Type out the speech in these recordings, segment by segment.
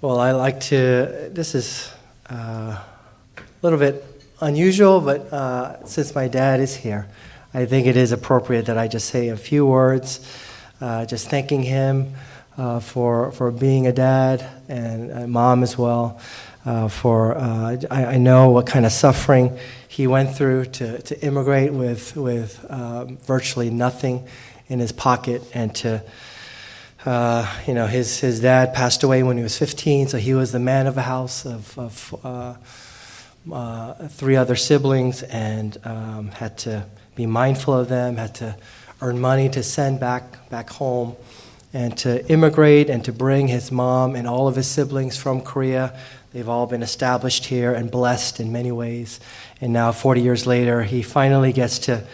Well, I like to, this is uh, a little bit unusual, but uh, since my dad is here, I think it is appropriate that I just say a few words, uh, just thanking him uh, for, for being a dad and a mom as well. Uh, for uh, I, I, know what kind of suffering he went through to, to immigrate with, with virtually nothing in his pocket and to uh, you know, his, his dad passed away when he was 15, so he was the man of the house of, of uh, uh, three other siblings and um, had to be mindful of them, had to earn money to send back, back home, and to immigrate and to bring his mom and all of his siblings from Korea. They've all been established here and blessed in many ways. And now, 40 years later, he finally gets to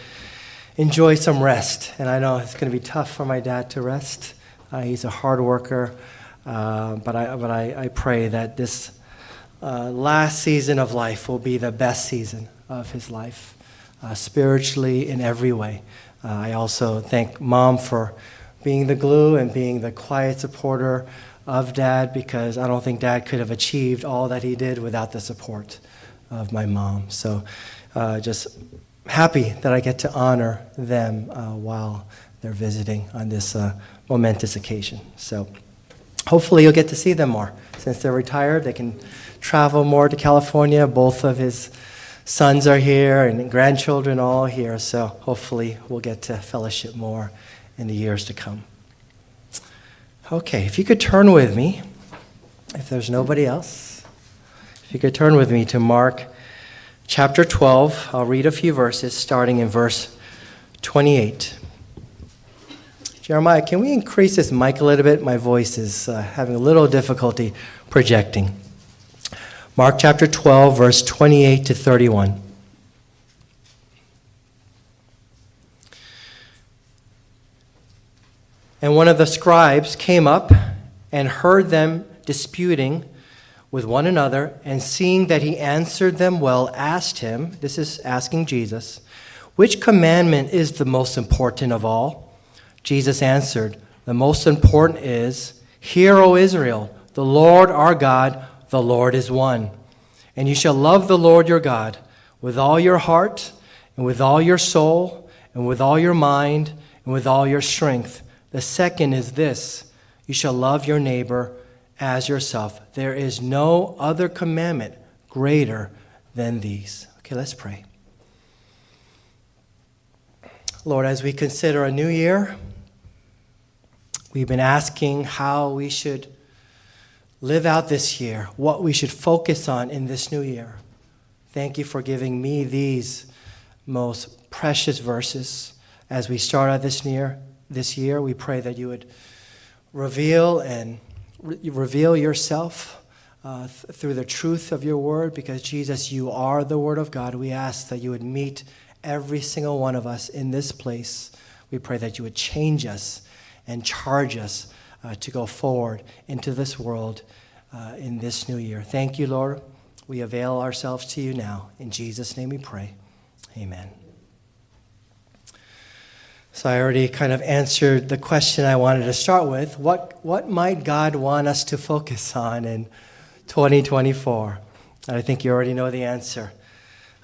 enjoy some rest. And I know it's going to be tough for my dad to rest. Uh, he's a hard worker, uh, but, I, but I, I pray that this uh, last season of life will be the best season of his life, uh, spiritually in every way. Uh, I also thank mom for being the glue and being the quiet supporter of dad because I don't think dad could have achieved all that he did without the support of my mom. So uh, just happy that I get to honor them while they're visiting on this uh, momentous occasion. So hopefully you'll get to see them more. Since they're retired, they can travel more to California. Both of his sons are here and grandchildren all here. So hopefully we'll get to fellowship more in the years to come. Okay, if you could turn with me, if there's nobody else, if you could turn with me to Mark chapter 12, I'll read a few verses starting in verse 28. Jeremiah, can we increase this mic a little bit? My voice is uh, having a little difficulty projecting. Mark chapter 12, verse 28 to 31. And one of the scribes came up and heard them disputing with one another, and seeing that he answered them well, asked him, this is asking Jesus, which commandment is the most important of all? Jesus answered, The most important is, Hear, O Israel, the Lord our God, the Lord is one. And you shall love the Lord your God with all your heart, and with all your soul, and with all your mind, and with all your strength. The second is this you shall love your neighbor as yourself. There is no other commandment greater than these. Okay, let's pray. Lord, as we consider a new year, We've been asking how we should live out this year, what we should focus on in this new year. Thank you for giving me these most precious verses as we start out this year. This year, we pray that you would reveal and re- reveal yourself uh, th- through the truth of your word, because Jesus, you are the Word of God. We ask that you would meet every single one of us in this place. We pray that you would change us and charge us uh, to go forward into this world uh, in this new year. Thank you, Lord. We avail ourselves to you now. In Jesus' name we pray. Amen. So I already kind of answered the question I wanted to start with. What, what might God want us to focus on in 2024? I think you already know the answer.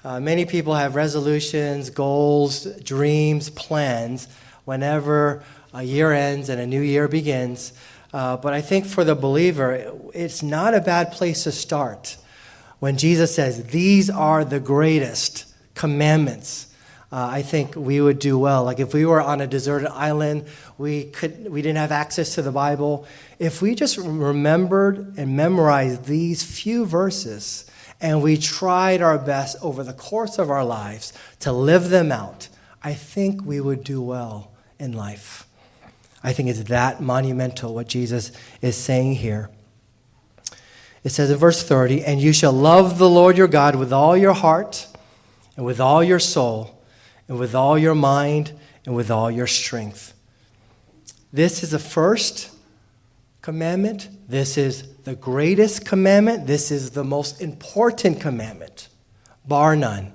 Uh, many people have resolutions, goals, dreams, plans whenever a year ends and a new year begins. Uh, but I think for the believer, it's not a bad place to start when Jesus says, These are the greatest commandments. Uh, I think we would do well. Like if we were on a deserted island, we could we didn't have access to the Bible. If we just remembered and memorized these few verses, and we tried our best over the course of our lives to live them out, I think we would do well in life. I think it's that monumental what Jesus is saying here. It says in verse 30, And you shall love the Lord your God with all your heart, and with all your soul, and with all your mind, and with all your strength. This is the first commandment. This is the greatest commandment. This is the most important commandment, bar none.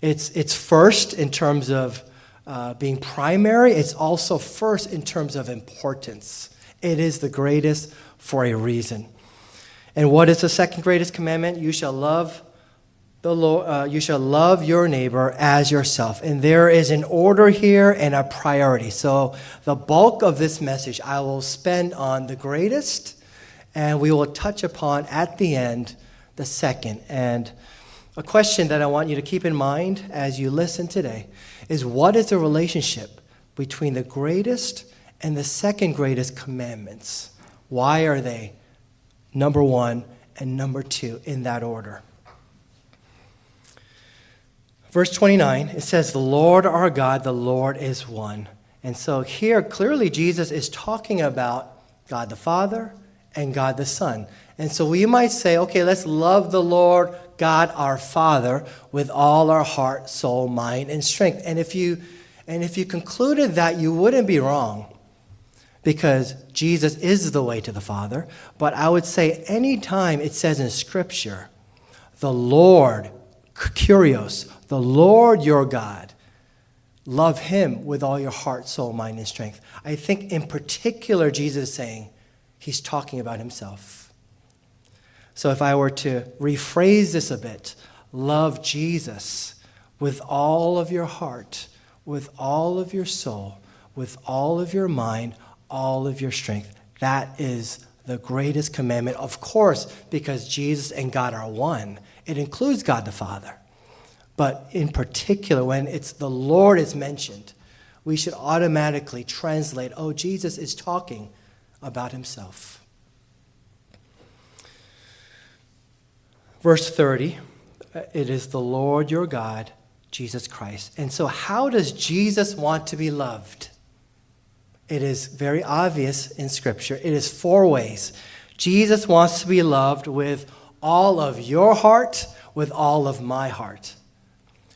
It's, it's first in terms of uh, being primary, it's also first in terms of importance. It is the greatest for a reason. And what is the second greatest commandment? You shall love the Lord, uh, you shall love your neighbor as yourself. And there is an order here and a priority. So the bulk of this message I will spend on the greatest, and we will touch upon at the end the second. And a question that I want you to keep in mind as you listen today is what is the relationship between the greatest and the second greatest commandments? Why are they number one and number two in that order? Verse 29, it says, The Lord our God, the Lord is one. And so here, clearly, Jesus is talking about God the Father and God the Son. And so we might say, okay, let's love the Lord God our Father with all our heart, soul, mind, and strength. And if you and if you concluded that, you wouldn't be wrong because Jesus is the way to the Father. But I would say anytime it says in Scripture, the Lord, Kyrios, the Lord your God, love him with all your heart, soul, mind, and strength. I think in particular, Jesus is saying he's talking about himself. So if I were to rephrase this a bit, love Jesus with all of your heart with all of your soul, with all of your mind, all of your strength. That is the greatest commandment, of course, because Jesus and God are one. It includes God the Father. But in particular, when it's the Lord is mentioned, we should automatically translate, oh, Jesus is talking about himself. Verse 30 uh, it is the Lord your God Jesus Christ. And so, how does Jesus want to be loved? It is very obvious in Scripture. It is four ways. Jesus wants to be loved with all of your heart, with all of my heart.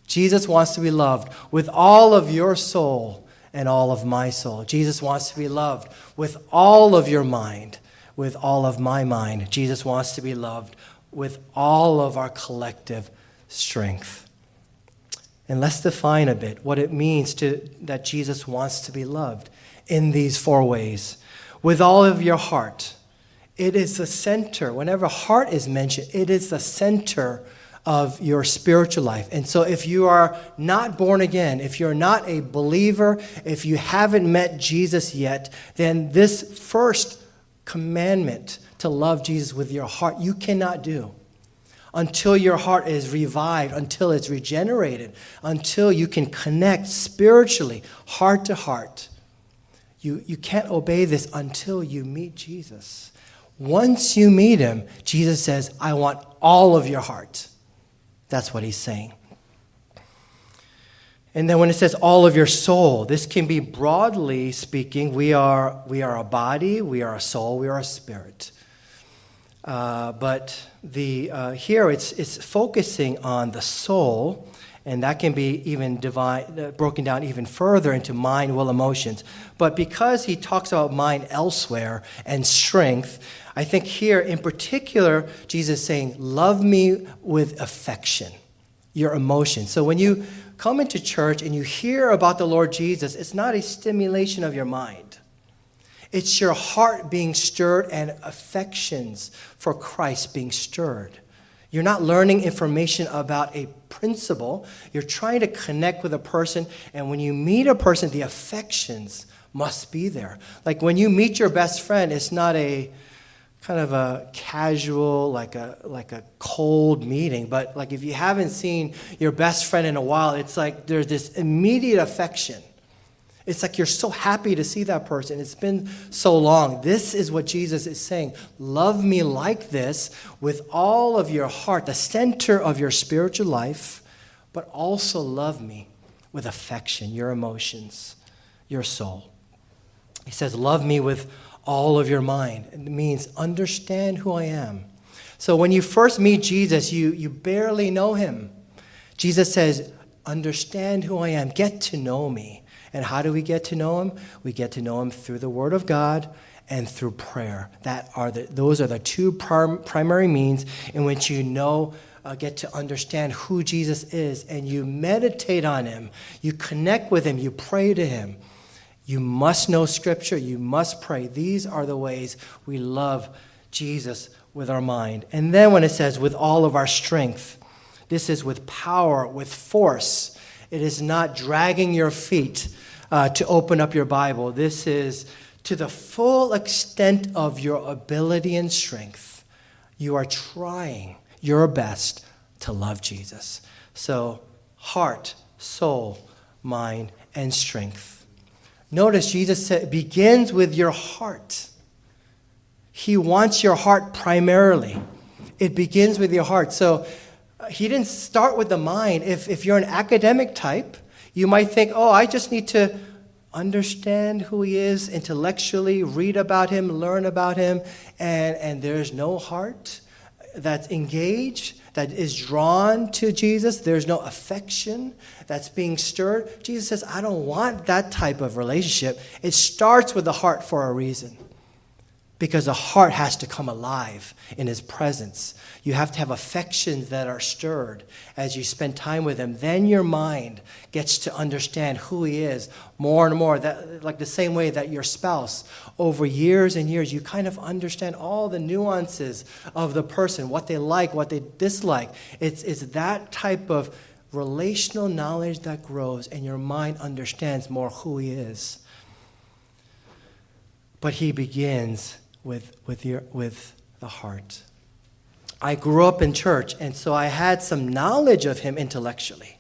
Jesus wants to be loved with all of your soul and all of my soul. Jesus wants to be loved with all of your mind, with all of my mind. Jesus wants to be loved with all of our collective strength. And let's define a bit what it means to, that Jesus wants to be loved in these four ways. With all of your heart, it is the center. Whenever heart is mentioned, it is the center of your spiritual life. And so, if you are not born again, if you're not a believer, if you haven't met Jesus yet, then this first commandment to love Jesus with your heart, you cannot do until your heart is revived, until it's regenerated, until you can connect spiritually, heart to heart. You, you can't obey this until you meet Jesus. Once you meet him, Jesus says, I want all of your heart. That's what he's saying. And then when it says all of your soul, this can be broadly speaking, we are, we are a body, we are a soul, we are a spirit. Uh, but the, uh, here it's, it's focusing on the soul, and that can be even divide, uh, broken down even further into mind, will, emotions. But because he talks about mind elsewhere and strength, I think here in particular, Jesus is saying, Love me with affection, your emotions. So when you come into church and you hear about the Lord Jesus, it's not a stimulation of your mind. It's your heart being stirred and affections for Christ being stirred. You're not learning information about a principle. You're trying to connect with a person, and when you meet a person, the affections must be there. Like when you meet your best friend, it's not a kind of a casual, like a like a cold meeting. But like if you haven't seen your best friend in a while, it's like there's this immediate affection. It's like you're so happy to see that person. It's been so long. This is what Jesus is saying. Love me like this with all of your heart, the center of your spiritual life, but also love me with affection, your emotions, your soul. He says, Love me with all of your mind. It means understand who I am. So when you first meet Jesus, you, you barely know him. Jesus says, Understand who I am, get to know me. And how do we get to know Him? We get to know Him through the Word of God and through prayer. That are the, those are the two prim- primary means in which you know, uh, get to understand who Jesus is, and you meditate on Him, you connect with Him, you pray to Him. You must know Scripture, you must pray. These are the ways we love Jesus with our mind. And then when it says with all of our strength, this is with power, with force. It is not dragging your feet uh, to open up your Bible. This is to the full extent of your ability and strength. You are trying your best to love Jesus. So, heart, soul, mind, and strength. Notice Jesus begins with your heart. He wants your heart primarily. It begins with your heart. So he didn't start with the mind. If, if you're an academic type, you might think, oh, I just need to understand who he is intellectually, read about him, learn about him, and, and there's no heart that's engaged, that is drawn to Jesus. There's no affection that's being stirred. Jesus says, I don't want that type of relationship. It starts with the heart for a reason because the heart has to come alive in his presence. You have to have affections that are stirred as you spend time with him. Then your mind gets to understand who he is more and more. That, like the same way that your spouse, over years and years, you kind of understand all the nuances of the person, what they like, what they dislike. It's, it's that type of relational knowledge that grows, and your mind understands more who he is. But he begins with, with, your, with the heart. I grew up in church, and so I had some knowledge of him intellectually.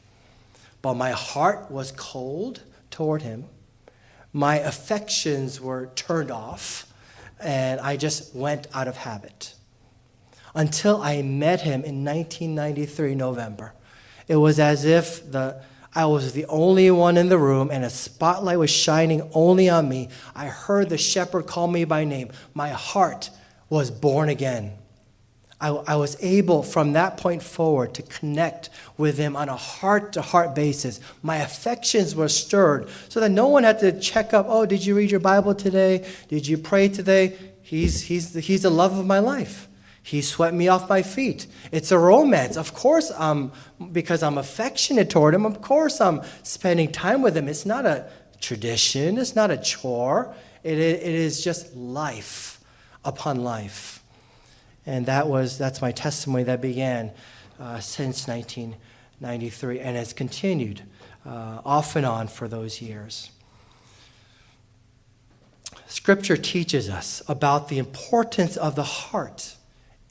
But my heart was cold toward him. My affections were turned off, and I just went out of habit. Until I met him in 1993, November. It was as if the, I was the only one in the room and a spotlight was shining only on me. I heard the shepherd call me by name. My heart was born again. I, I was able from that point forward to connect with him on a heart to heart basis. My affections were stirred so that no one had to check up oh, did you read your Bible today? Did you pray today? He's, he's, the, he's the love of my life. He swept me off my feet. It's a romance. Of course, um, because I'm affectionate toward him, of course, I'm spending time with him. It's not a tradition, it's not a chore. It, it is just life upon life. And that was, that's my testimony that began uh, since 1993 and has continued uh, off and on for those years. Scripture teaches us about the importance of the heart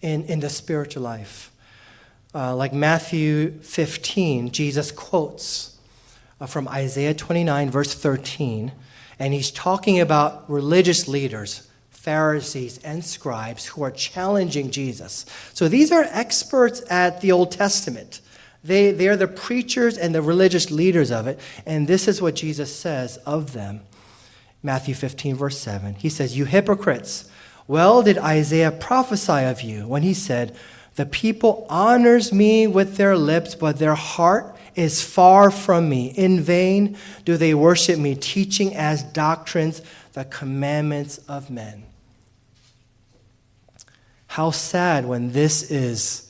in, in the spiritual life. Uh, like Matthew 15, Jesus quotes uh, from Isaiah 29, verse 13, and he's talking about religious leaders, Pharisees, and scribes who are challenging Jesus. So these are experts at the Old Testament. They, they are the preachers and the religious leaders of it, and this is what Jesus says of them. Matthew 15, verse 7. He says, You hypocrites! Well did Isaiah prophesy of you when he said, The people honors me with their lips, but their heart is far from me. In vain do they worship me, teaching as doctrines the commandments of men. How sad when this is,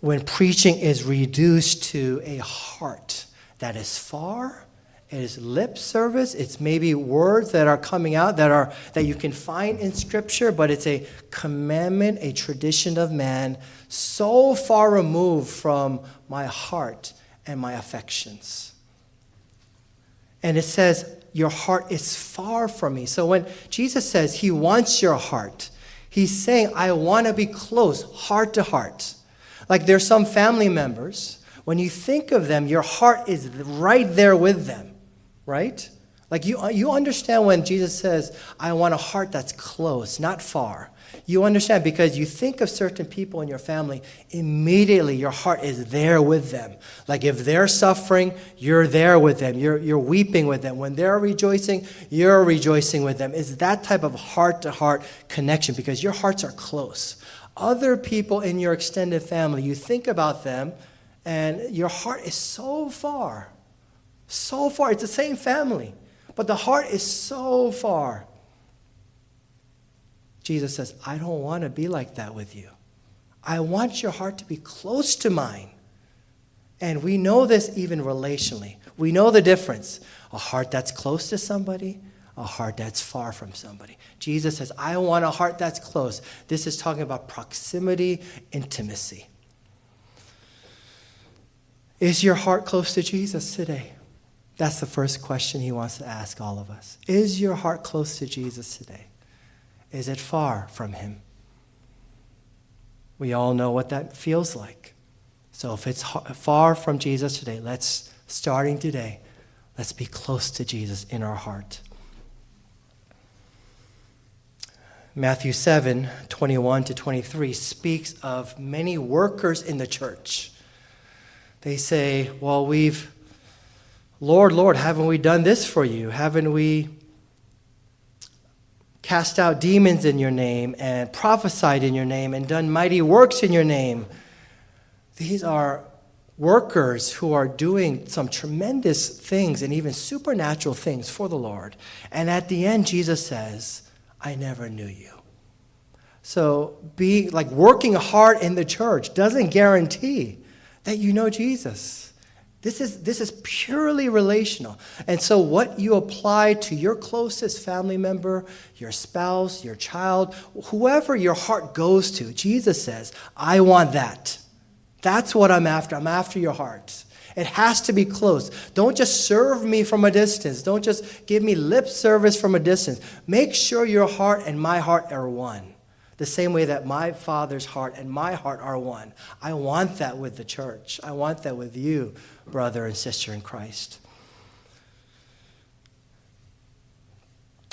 when preaching is reduced to a heart that is far it is lip service. It's maybe words that are coming out that are that you can find in scripture, but it's a commandment, a tradition of man so far removed from my heart and my affections. And it says, Your heart is far from me. So when Jesus says he wants your heart, he's saying, I want to be close, heart to heart. Like there's some family members, when you think of them, your heart is right there with them right? Like you, you understand when Jesus says, I want a heart that's close, not far. You understand because you think of certain people in your family, immediately your heart is there with them. Like if they're suffering, you're there with them. You're, you're weeping with them. When they're rejoicing, you're rejoicing with them. It's that type of heart to heart connection because your hearts are close. Other people in your extended family, you think about them and your heart is so far. So far. It's the same family, but the heart is so far. Jesus says, I don't want to be like that with you. I want your heart to be close to mine. And we know this even relationally. We know the difference. A heart that's close to somebody, a heart that's far from somebody. Jesus says, I want a heart that's close. This is talking about proximity, intimacy. Is your heart close to Jesus today? That's the first question he wants to ask all of us. Is your heart close to Jesus today? Is it far from him? We all know what that feels like. So if it's far from Jesus today, let's, starting today, let's be close to Jesus in our heart. Matthew 7 21 to 23 speaks of many workers in the church. They say, Well, we've, Lord, Lord, haven't we done this for you? Haven't we cast out demons in your name and prophesied in your name and done mighty works in your name? These are workers who are doing some tremendous things and even supernatural things for the Lord. And at the end, Jesus says, I never knew you. So, be like working hard in the church doesn't guarantee that you know Jesus. This is, this is purely relational. And so, what you apply to your closest family member, your spouse, your child, whoever your heart goes to, Jesus says, I want that. That's what I'm after. I'm after your heart. It has to be close. Don't just serve me from a distance. Don't just give me lip service from a distance. Make sure your heart and my heart are one. The same way that my Father's heart and my heart are one. I want that with the church. I want that with you, brother and sister in Christ.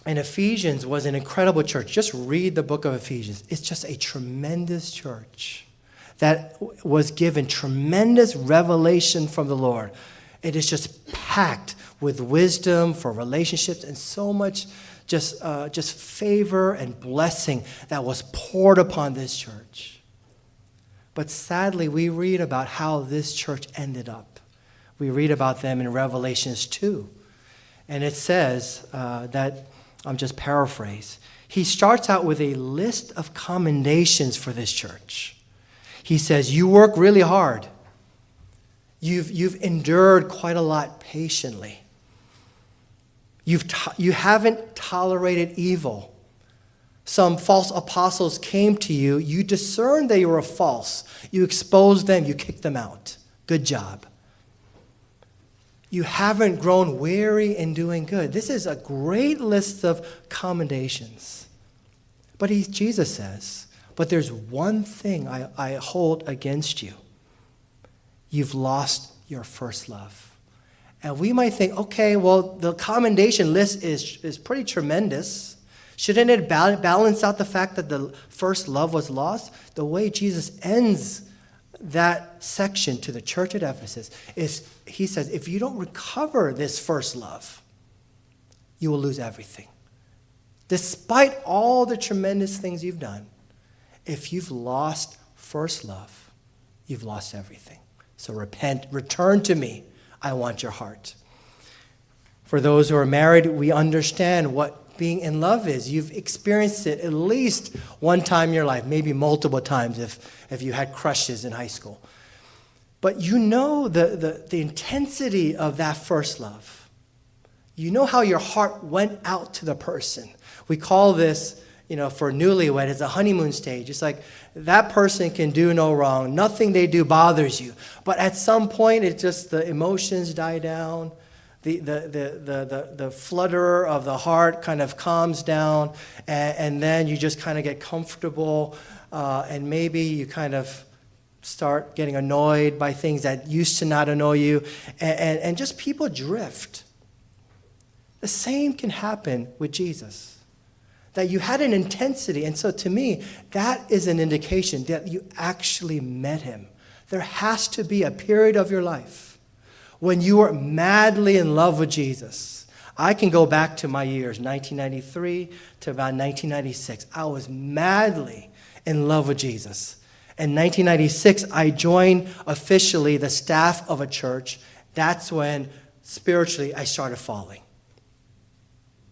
And Ephesians was an incredible church. Just read the book of Ephesians. It's just a tremendous church that was given tremendous revelation from the Lord. It is just packed with wisdom for relationships and so much just, uh, just favor and blessing that was poured upon this church. But sadly, we read about how this church ended up. We read about them in Revelations 2. And it says uh, that, I'm just paraphrase, he starts out with a list of commendations for this church. He says, You work really hard. You've, you've endured quite a lot patiently. You've to- you haven't tolerated evil. Some false apostles came to you. You discerned they were false. You exposed them. You kicked them out. Good job. You haven't grown weary in doing good. This is a great list of commendations. But he, Jesus says, But there's one thing I, I hold against you. You've lost your first love. And we might think, okay, well, the commendation list is, is pretty tremendous. Shouldn't it balance out the fact that the first love was lost? The way Jesus ends that section to the church at Ephesus is he says, if you don't recover this first love, you will lose everything. Despite all the tremendous things you've done, if you've lost first love, you've lost everything. So repent, return to me I want your heart. For those who are married, we understand what being in love is. You've experienced it at least one time in your life, maybe multiple times if, if you had crushes in high school. But you know the, the, the intensity of that first love. You know how your heart went out to the person. We call this you know, for newlywed, it's a honeymoon stage. It's like that person can do no wrong. Nothing they do bothers you. But at some point, it just, the emotions die down. The, the, the, the, the, the flutter of the heart kind of calms down. And, and then you just kind of get comfortable. Uh, and maybe you kind of start getting annoyed by things that used to not annoy you. And, and, and just people drift. The same can happen with Jesus that you had an intensity. And so to me, that is an indication that you actually met him. There has to be a period of your life when you were madly in love with Jesus. I can go back to my years, 1993 to about 1996. I was madly in love with Jesus. In 1996, I joined officially the staff of a church. That's when spiritually I started falling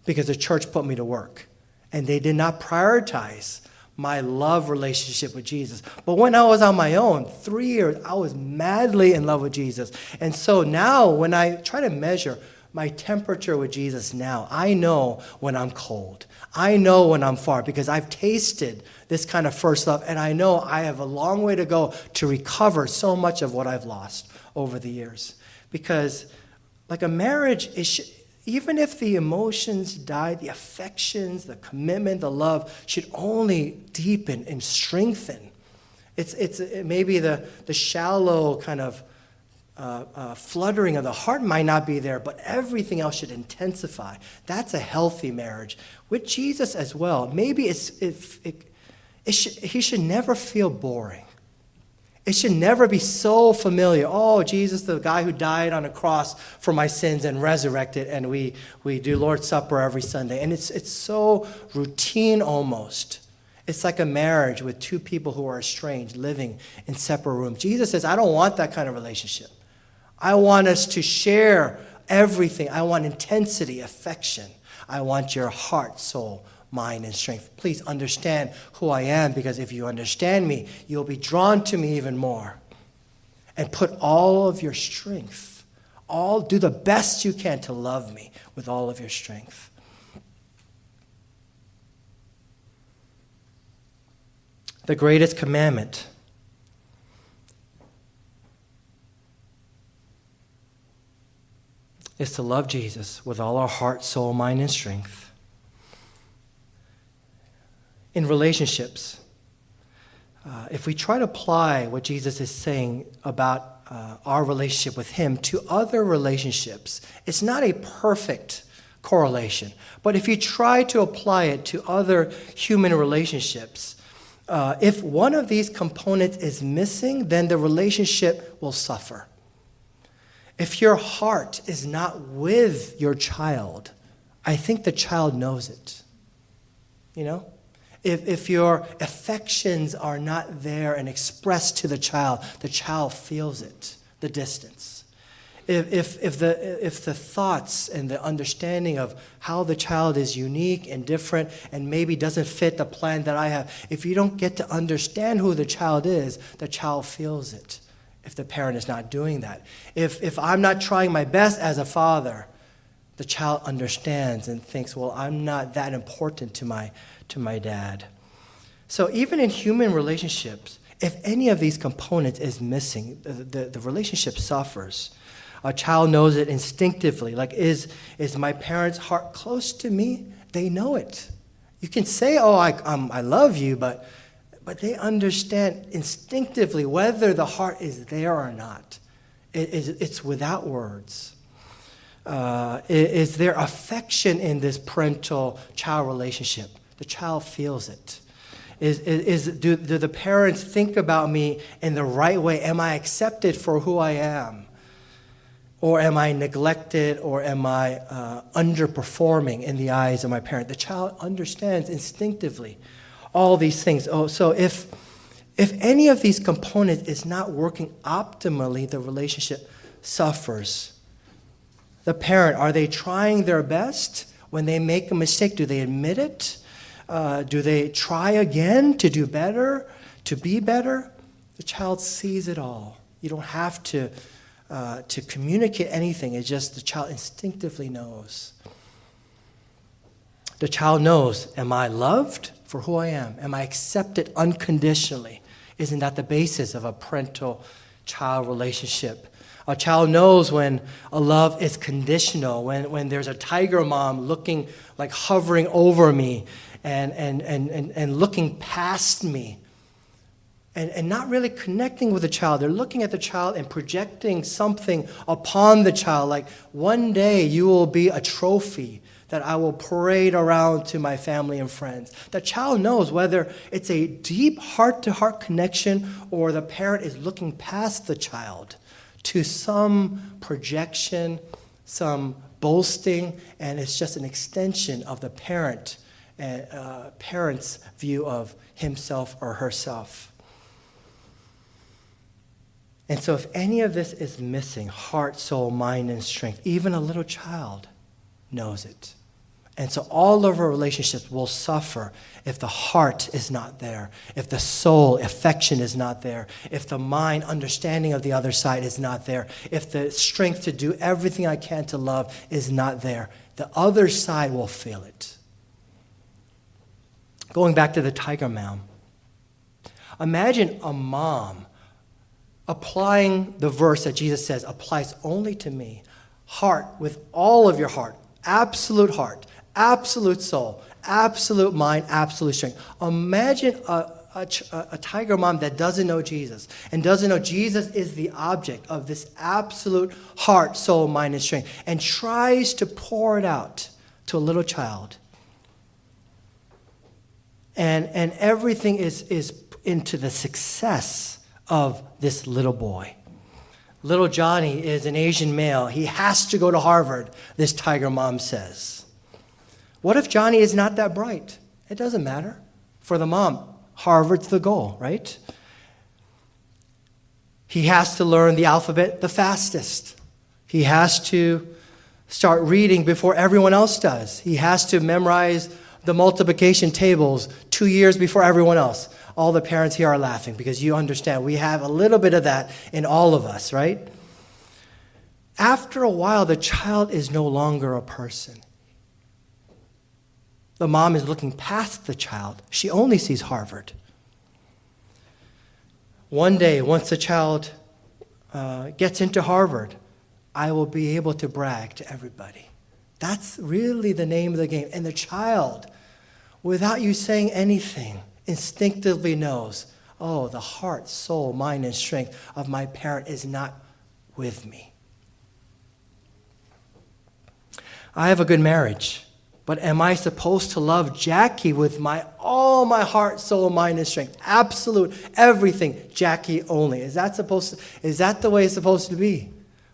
because the church put me to work and they did not prioritize my love relationship with Jesus. But when I was on my own, three years, I was madly in love with Jesus. And so now, when I try to measure my temperature with Jesus now. I know when I'm cold. I know when I'm far because I've tasted this kind of first love, and I know I have a long way to go to recover so much of what I've lost over the years. Because, like a marriage, is, even if the emotions die, the affections, the commitment, the love should only deepen and strengthen. It's, it's it maybe the, the shallow kind of uh, uh, fluttering of the heart might not be there, but everything else should intensify. That's a healthy marriage. With Jesus as well, maybe it's, it, it, it should, he should never feel boring. It should never be so familiar. Oh, Jesus, the guy who died on a cross for my sins and resurrected, and we, we do Lord's Supper every Sunday. And it's, it's so routine almost. It's like a marriage with two people who are estranged, living in separate rooms. Jesus says, I don't want that kind of relationship. I want us to share everything. I want intensity, affection. I want your heart, soul, mind, and strength. Please understand who I am because if you understand me, you'll be drawn to me even more. And put all of your strength, all do the best you can to love me with all of your strength. The greatest commandment is to love Jesus with all our heart, soul, mind, and strength. In relationships, uh, if we try to apply what Jesus is saying about uh, our relationship with Him to other relationships, it's not a perfect correlation. But if you try to apply it to other human relationships, uh, if one of these components is missing, then the relationship will suffer. If your heart is not with your child, I think the child knows it. You know? If, if your affections are not there and expressed to the child, the child feels it, the distance. If, if, if, the, if the thoughts and the understanding of how the child is unique and different and maybe doesn't fit the plan that I have, if you don't get to understand who the child is, the child feels it if the parent is not doing that. If, if I'm not trying my best as a father, the child understands and thinks, well, I'm not that important to my, to my dad. So even in human relationships, if any of these components is missing, the, the, the relationship suffers. A child knows it instinctively. Like, is, is my parent's heart close to me? They know it. You can say, oh, I, um, I love you, but but they understand instinctively whether the heart is there or not. it's without words. Uh, is there affection in this parental child relationship? The child feels it. Is, is, is, do, do the parents think about me in the right way? Am I accepted for who I am? Or am I neglected or am I uh, underperforming in the eyes of my parent? The child understands instinctively all these things. Oh, so if if any of these components is not working optimally, the relationship suffers. The parent, are they trying their best? When they make a mistake, do they admit it? Uh, do they try again to do better, to be better? The child sees it all. You don't have to, uh, to communicate anything, it's just the child instinctively knows. The child knows Am I loved? for who I am? Am I accepted unconditionally? Isn't that the basis of a parental child relationship? A child knows when a love is conditional, when, when there's a tiger mom looking, like hovering over me and, and, and, and, and looking past me and, and not really connecting with the child. They're looking at the child and projecting something upon the child, like one day you will be a trophy that I will parade around to my family and friends. The child knows whether it's a deep heart to heart connection or the parent is looking past the child to some projection, some boasting, and it's just an extension of the parent, uh, parent's view of himself or herself. And so, if any of this is missing heart, soul, mind, and strength even a little child knows it. And so all of our relationships will suffer if the heart is not there, if the soul affection is not there, if the mind understanding of the other side is not there, if the strength to do everything I can to love is not there. The other side will feel it. Going back to the tiger mom. Imagine a mom applying the verse that Jesus says applies only to me. Heart with all of your heart, absolute heart absolute soul, absolute mind, absolute strength. Imagine a, a, a, tiger mom that doesn't know Jesus and doesn't know Jesus is the object of this absolute heart, soul, mind, and strength and tries to pour it out to a little child. And, and everything is, is into the success of this little boy. Little Johnny is an Asian male. He has to go to Harvard, this tiger mom says. What if Johnny is not that bright? It doesn't matter. For the mom, Harvard's the goal, right? He has to learn the alphabet the fastest. He has to start reading before everyone else does. He has to memorize the multiplication tables two years before everyone else. All the parents here are laughing because you understand we have a little bit of that in all of us, right? After a while, the child is no longer a person. The mom is looking past the child. She only sees Harvard. One day, once the child uh, gets into Harvard, I will be able to brag to everybody. That's really the name of the game. And the child, without you saying anything, instinctively knows oh, the heart, soul, mind, and strength of my parent is not with me. I have a good marriage. But am I supposed to love Jackie with my all my heart, soul, mind, and strength? Absolute everything, Jackie only. Is that supposed to, is that the way it's supposed to be?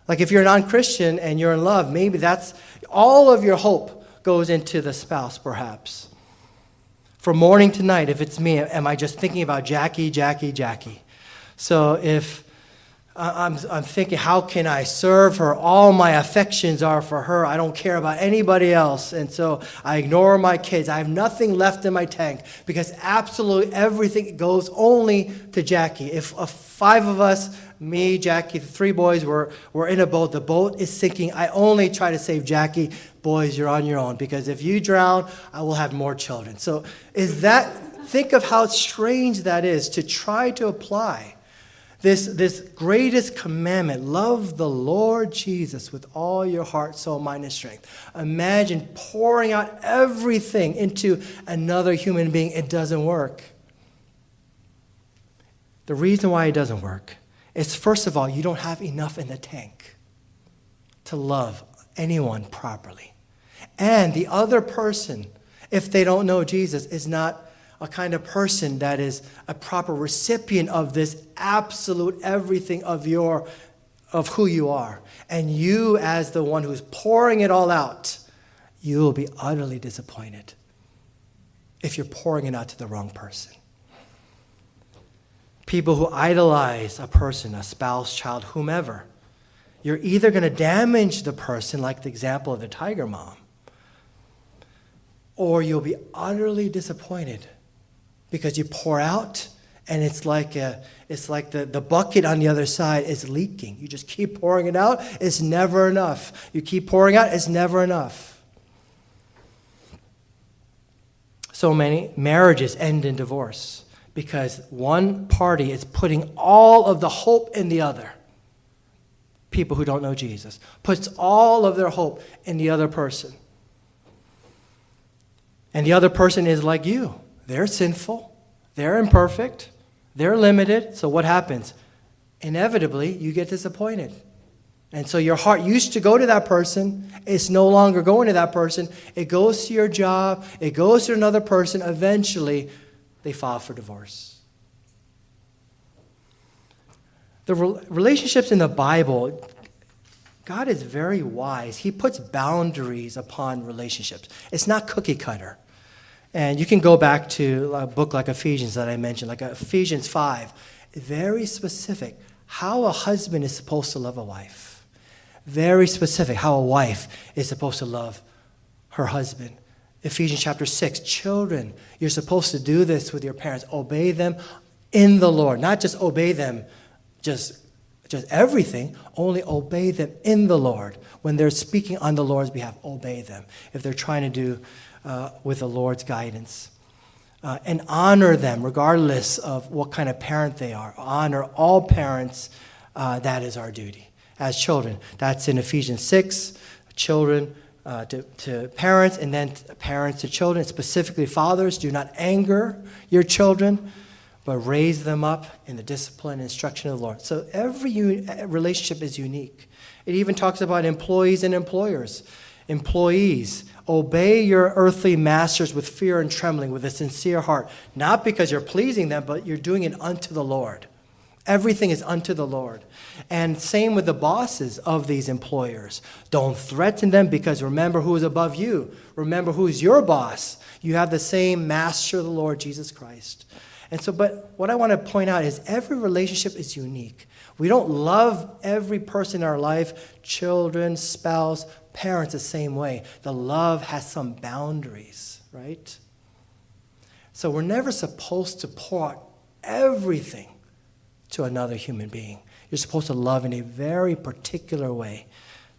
Like if you're a non-Christian and you're in love, maybe that's all of your hope goes into the spouse, perhaps. From morning to night, if it's me, am I just thinking about Jackie, Jackie, Jackie? So if I'm, I'm thinking, how can I serve her? All my affections are for her. I don't care about anybody else. And so I ignore my kids. I have nothing left in my tank because absolutely everything goes only to Jackie. If, five of us, me, Jackie, the three boys, were, were in a boat, the boat is sinking. I only try to save Jackie. Boys, you're on your own because if you drown, I will have more children. So is that, think of how strange that is to try to apply this, this greatest commandment love the Lord Jesus with all your heart, soul, mind, and strength. Imagine pouring out everything into another human being. It doesn't work. The reason why it doesn't work is first of all, you don't have enough in the tank to love anyone properly. And the other person, if they don't know Jesus, is not a kind of person that is a proper recipient of this absolute everything of your of who you are and you as the one who's pouring it all out you will be utterly disappointed if you're pouring it out to the wrong person people who idolize a person a spouse child whomever you're either going to damage the person like the example of the tiger mom or you'll be utterly disappointed because you pour out and it's like a, it's like the, the bucket on the other side is leaking. You just keep pouring it out, it's never enough. You keep pouring out, it's never enough. So many marriages end in divorce because one party is putting all of the hope in the other. People who don't know Jesus puts all of their hope in the other person. And the other person is like you. They're sinful, they're imperfect, they're limited. So what happens? Inevitably, you get disappointed. And so your heart used to go to that person, it's no longer going to that person. It goes to your job, it goes to another person. Eventually, they file for divorce. The relationships in the Bible, God is very wise. He puts boundaries upon relationships. It's not cookie cutter. And you can go back to a book like Ephesians that I mentioned, like Ephesians 5, very specific how a husband is supposed to love a wife. Very specific how a wife is supposed to love her husband. Ephesians chapter 6 Children, you're supposed to do this with your parents. Obey them in the Lord. Not just obey them, just, just everything. Only obey them in the Lord. When they're speaking on the Lord's behalf, obey them. If they're trying to do uh, with the Lord's guidance. Uh, and honor them regardless of what kind of parent they are. Honor all parents. Uh, that is our duty as children. That's in Ephesians 6. Children uh, to, to parents, and then parents to children, specifically fathers. Do not anger your children, but raise them up in the discipline and instruction of the Lord. So every relationship is unique. It even talks about employees and employers. Employees, obey your earthly masters with fear and trembling, with a sincere heart, not because you're pleasing them, but you're doing it unto the Lord. Everything is unto the Lord. And same with the bosses of these employers. Don't threaten them because remember who is above you. Remember who's your boss. You have the same master, the Lord Jesus Christ. And so, but what I want to point out is every relationship is unique. We don't love every person in our life, children, spouse, parents, the same way. The love has some boundaries, right? So we're never supposed to pour out everything to another human being. You're supposed to love in a very particular way,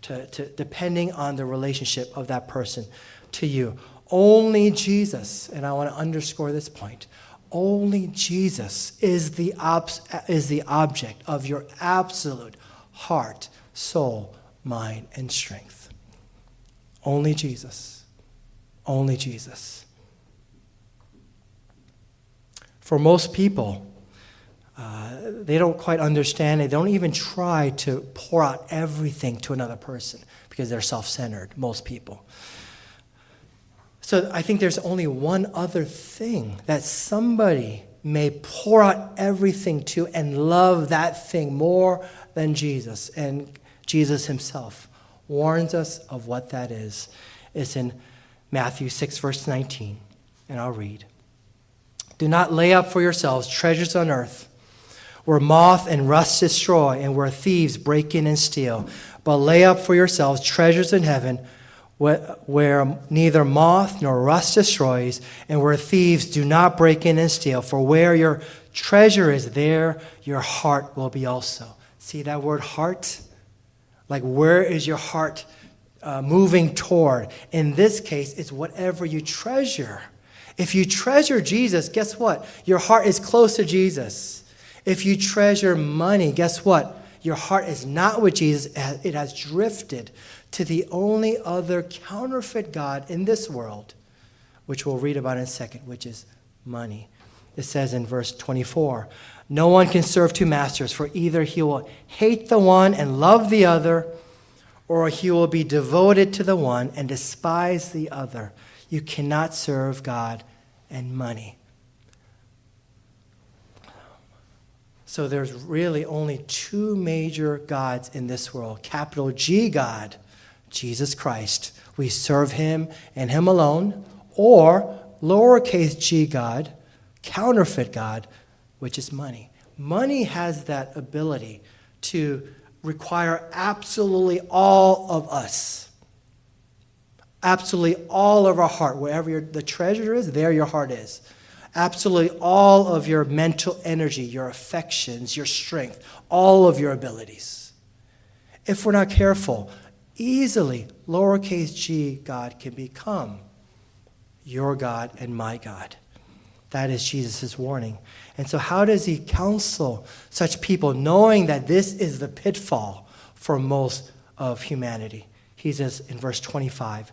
to, to, depending on the relationship of that person to you. Only Jesus, and I want to underscore this point, only Jesus is the, ob- is the object of your absolute heart, soul, mind, and strength. Only Jesus. Only Jesus. For most people, uh, they don't quite understand. It. They don't even try to pour out everything to another person because they're self centered, most people. So I think there's only one other thing that somebody may pour out everything to and love that thing more than Jesus. And Jesus himself warns us of what that is. It's in Matthew 6, verse 19. And I'll read. Do not lay up for yourselves treasures on earth where moth and rust destroy, and where thieves break in and steal. But lay up for yourselves treasures in heaven, where neither moth nor rust destroys, and where thieves do not break in and steal. For where your treasure is, there your heart will be also. See that word heart? Like, where is your heart uh, moving toward? In this case, it's whatever you treasure. If you treasure Jesus, guess what? Your heart is close to Jesus. If you treasure money, guess what? Your heart is not with Jesus, it has drifted to the only other counterfeit God in this world, which we'll read about in a second, which is money. It says in verse 24 No one can serve two masters, for either he will hate the one and love the other, or he will be devoted to the one and despise the other. You cannot serve God and money. So there's really only two major gods in this world capital G God, Jesus Christ. We serve him and him alone, or lowercase g God, counterfeit God, which is money. Money has that ability to require absolutely all of us. Absolutely all of our heart. Wherever your, the treasure is, there your heart is absolutely all of your mental energy, your affections, your strength, all of your abilities. If we're not careful, easily lowercase g God can become your God and my God. That is Jesus' warning. And so, how does he counsel such people knowing that this is the pitfall for most of humanity? He says in verse 25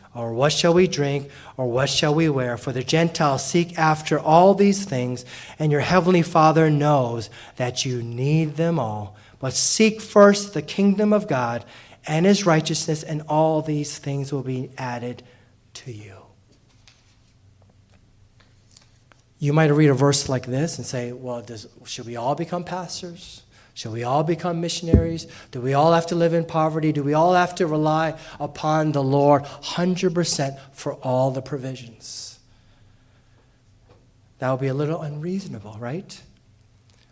Or what shall we drink? Or what shall we wear? For the Gentiles seek after all these things, and your heavenly Father knows that you need them all. But seek first the kingdom of God and his righteousness, and all these things will be added to you. You might read a verse like this and say, well, does, should we all become pastors? Should we all become missionaries? Do we all have to live in poverty? Do we all have to rely upon the Lord 100% for all the provisions? That would be a little unreasonable, right?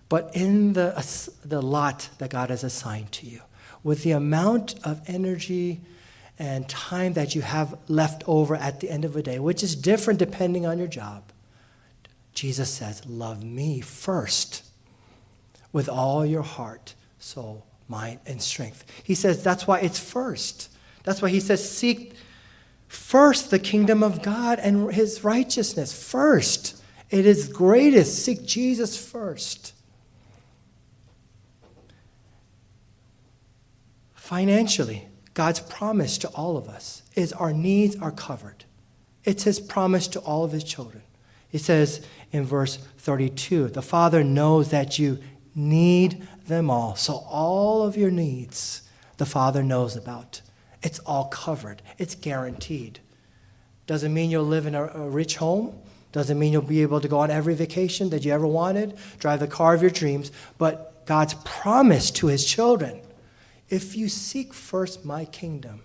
But in the, the lot that God has assigned to you, with the amount of energy and time that you have left over at the end of the day, which is different depending on your job, Jesus says, Love me first with all your heart, soul, mind, and strength. He says that's why it's first. That's why he says, Seek first the kingdom of God and his righteousness. First. It is greatest. Seek Jesus first. Financially, God's promise to all of us is our needs are covered. It's his promise to all of his children. He says in verse 32 the Father knows that you need them all. So, all of your needs, the Father knows about. It's all covered, it's guaranteed. Doesn't mean you'll live in a, a rich home. Doesn't mean you'll be able to go on every vacation that you ever wanted, drive the car of your dreams, but God's promise to his children if you seek first my kingdom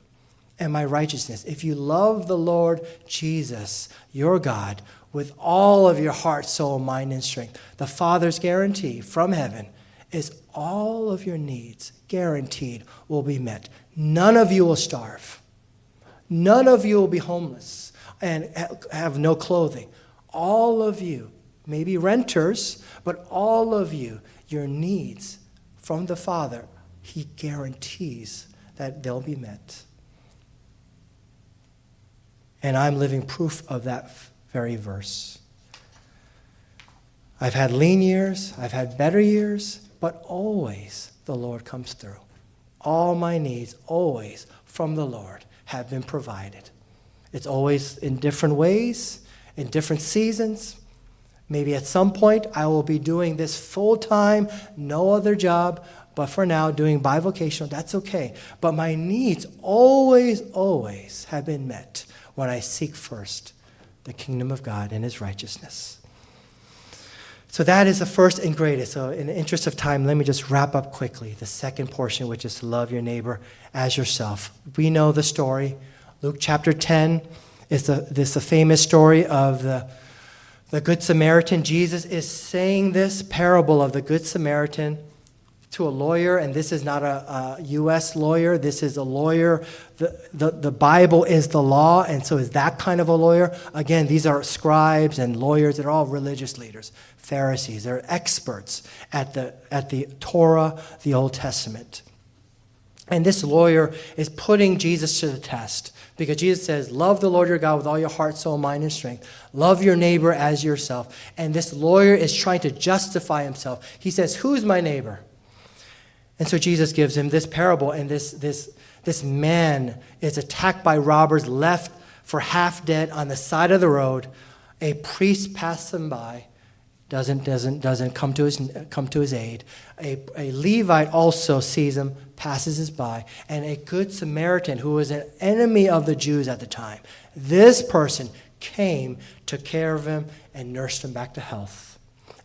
and my righteousness, if you love the Lord Jesus, your God, with all of your heart, soul, mind, and strength, the Father's guarantee from heaven is all of your needs, guaranteed, will be met. None of you will starve. None of you will be homeless and have no clothing. All of you, maybe renters, but all of you, your needs from the Father he guarantees that they'll be met. And I'm living proof of that very verse. I've had lean years, I've had better years, but always the Lord comes through. All my needs, always from the Lord, have been provided. It's always in different ways, in different seasons. Maybe at some point I will be doing this full time, no other job, but for now, doing bivocational, that's okay. But my needs always, always have been met when I seek first the kingdom of God and his righteousness. So that is the first and greatest. So, in the interest of time, let me just wrap up quickly. The second portion, which is to love your neighbor as yourself. We know the story. Luke chapter 10 is the, this the famous story of the, the Good Samaritan. Jesus is saying this parable of the Good Samaritan to a lawyer, and this is not a, a, U.S. lawyer. This is a lawyer. The, the, the Bible is the law, and so is that kind of a lawyer. Again, these are scribes and lawyers. They're all religious leaders, Pharisees. They're experts at the, at the Torah, the Old Testament. And this lawyer is putting Jesus to the test because Jesus says, Love the Lord your God with all your heart, soul, mind, and strength. Love your neighbor as yourself. And this lawyer is trying to justify himself. He says, Who's my neighbor? And so Jesus gives him this parable, and this, this, this man is attacked by robbers, left for half dead on the side of the road. A priest passes him by, doesn't, doesn't, doesn't come, to his, come to his aid. A, a Levite also sees him, passes his by, and a good Samaritan who was an enemy of the Jews at the time. This person came, took care of him, and nursed him back to health.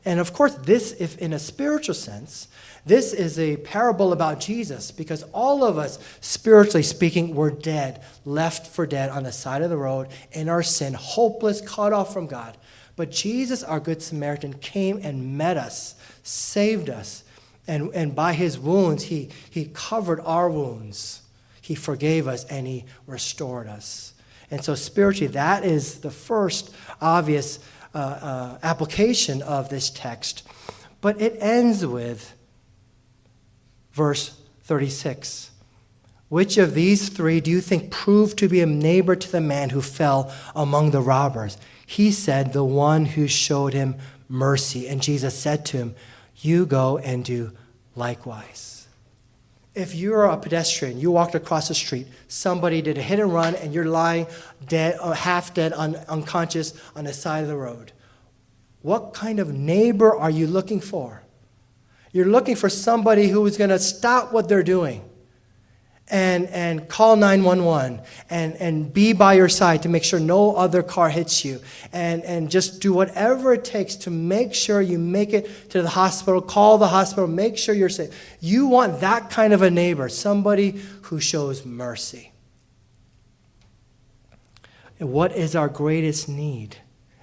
And of course, this, if in a spiritual sense, this is a parable about Jesus because all of us, spiritually speaking, were dead, left for dead on the side of the road in our sin, hopeless, cut off from God. But Jesus, our Good Samaritan, came and met us, saved us, and, and by his wounds, he, he covered our wounds. He forgave us and he restored us. And so, spiritually, that is the first obvious uh, uh, application of this text. But it ends with verse 36. Which of these three do you think proved to be a neighbor to the man who fell among the robbers? He said, The one who showed him mercy. And Jesus said to him, You go and do likewise. If you're a pedestrian, you walked across the street, somebody did a hit and run, and you're lying dead, uh, half dead, un- unconscious on the side of the road, what kind of neighbor are you looking for? You're looking for somebody who is going to stop what they're doing and, and call 911 and, and be by your side to make sure no other car hits you and, and just do whatever it takes to make sure you make it to the hospital, call the hospital, make sure you're safe. You want that kind of a neighbor, somebody who shows mercy. What is our greatest need?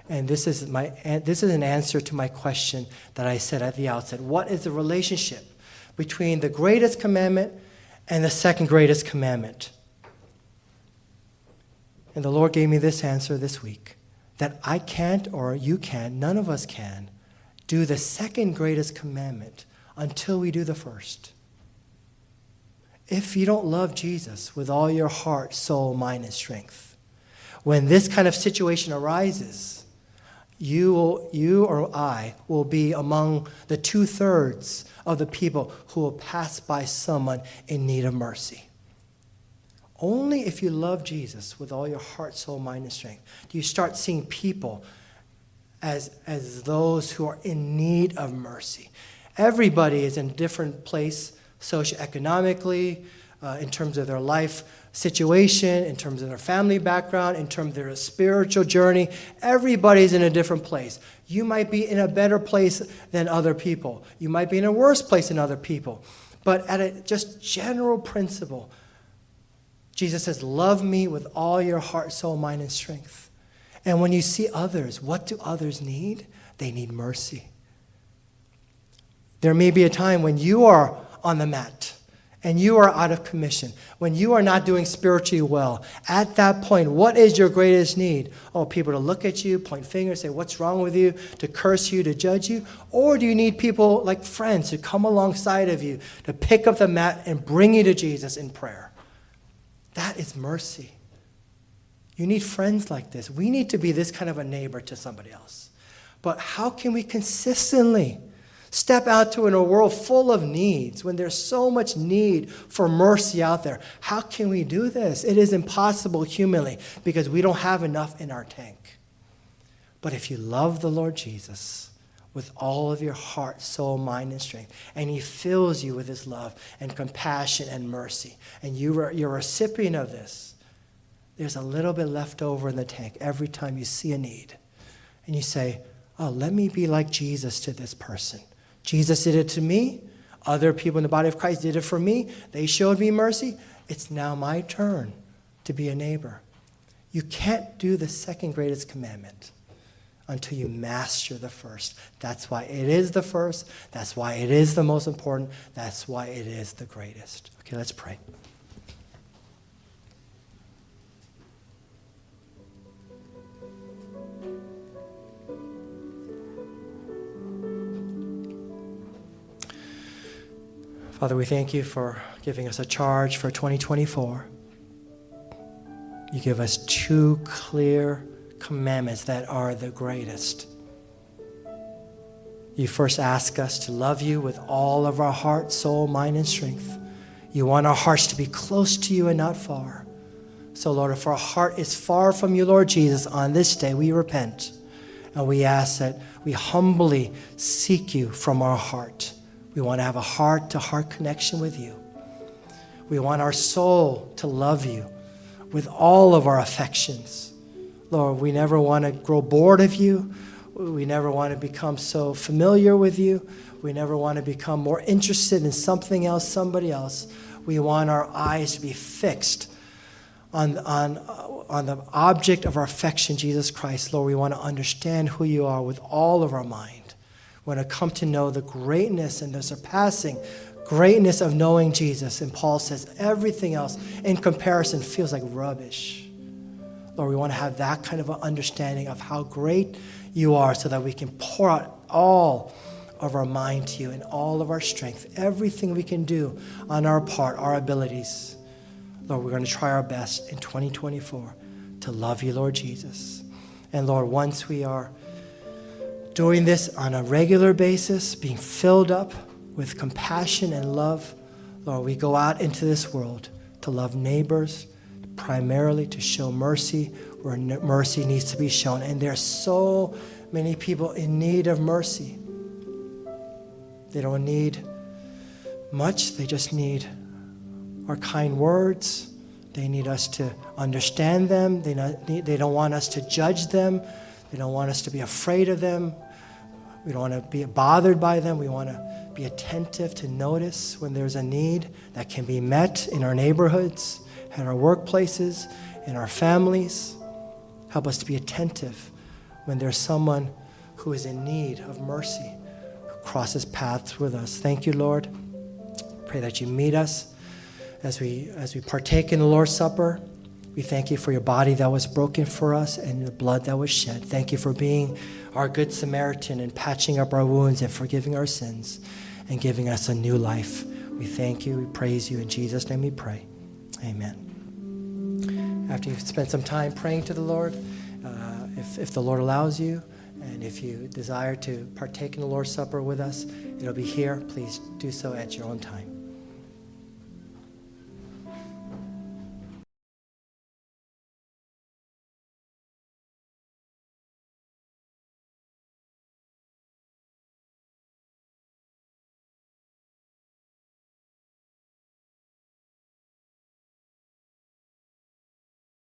And this is, my, this is an answer to my question that I said at the outset. What is the relationship between the greatest commandment and the second greatest commandment? And the Lord gave me this answer this week that I can't, or you can't, none of us can, do the second greatest commandment until we do the first. If you don't love Jesus with all your heart, soul, mind, and strength, when this kind of situation arises, you, will, you or I will be among the two thirds of the people who will pass by someone in need of mercy. Only if you love Jesus with all your heart, soul, mind, and strength do you start seeing people as, as those who are in need of mercy. Everybody is in a different place socioeconomically, uh, in terms of their life situation, in terms of their family background, in terms of their spiritual journey. Everybody's in a different place. You might be in a better place than other people, you might be in a worse place than other people. But at a just general principle, Jesus says, Love me with all your heart, soul, mind, and strength. And when you see others, what do others need? They need mercy. There may be a time when you are on the mat and you are out of commission, when you are not doing spiritually well, at that point, what is your greatest need? Oh, people to look at you, point fingers, say, What's wrong with you? To curse you, to judge you? Or do you need people like friends to come alongside of you, to pick up the mat and bring you to Jesus in prayer? That is mercy. You need friends like this. We need to be this kind of a neighbor to somebody else. But how can we consistently? Step out to in a world full of needs when there's so much need for mercy out there. How can we do this? It is impossible humanly because we don't have enough in our tank. But if you love the Lord Jesus with all of your heart, soul, mind, and strength, and He fills you with His love and compassion and mercy, and you are, you're a recipient of this, there's a little bit left over in the tank every time you see a need. And you say, Oh, let me be like Jesus to this person. Jesus did it to me. Other people in the body of Christ did it for me. They showed me mercy. It's now my turn to be a neighbor. You can't do the second greatest commandment until you master the first. That's why it is the first. That's why it is the most important. That's why it is the greatest. Okay, let's pray. Father, we thank you for giving us a charge for 2024. You give us two clear commandments that are the greatest. You first ask us to love you with all of our heart, soul, mind, and strength. You want our hearts to be close to you and not far. So, Lord, if our heart is far from you, Lord Jesus, on this day we repent and we ask that we humbly seek you from our heart. We want to have a heart to heart connection with you. We want our soul to love you with all of our affections. Lord, we never want to grow bored of you. We never want to become so familiar with you. We never want to become more interested in something else, somebody else. We want our eyes to be fixed on, on, on the object of our affection, Jesus Christ. Lord, we want to understand who you are with all of our mind want to come to know the greatness and the surpassing greatness of knowing Jesus. And Paul says everything else in comparison feels like rubbish. Lord, we want to have that kind of an understanding of how great you are so that we can pour out all of our mind to you and all of our strength, everything we can do on our part, our abilities. Lord, we're going to try our best in 2024 to love you, Lord Jesus. And Lord, once we are doing this on a regular basis, being filled up with compassion and love, Lord, we go out into this world to love neighbors, primarily to show mercy where mercy needs to be shown. And there are so many people in need of mercy. They don't need much, they just need our kind words. They need us to understand them. They, don't want us to judge them. They don't want us to be afraid of them. We don't want to be bothered by them. We want to be attentive to notice when there's a need that can be met in our neighborhoods, at our workplaces, in our families. Help us to be attentive when there's someone who is in need of mercy, who crosses paths with us. Thank you, Lord. Pray that you meet us as we as we partake in the Lord's Supper. We thank you for your body that was broken for us and the blood that was shed. Thank you for being our good Samaritan and patching up our wounds and forgiving our sins and giving us a new life. We thank you. We praise you. In Jesus' name we pray. Amen. After you've spent some time praying to the Lord, uh, if, if the Lord allows you, and if you desire to partake in the Lord's Supper with us, it'll be here. Please do so at your own time.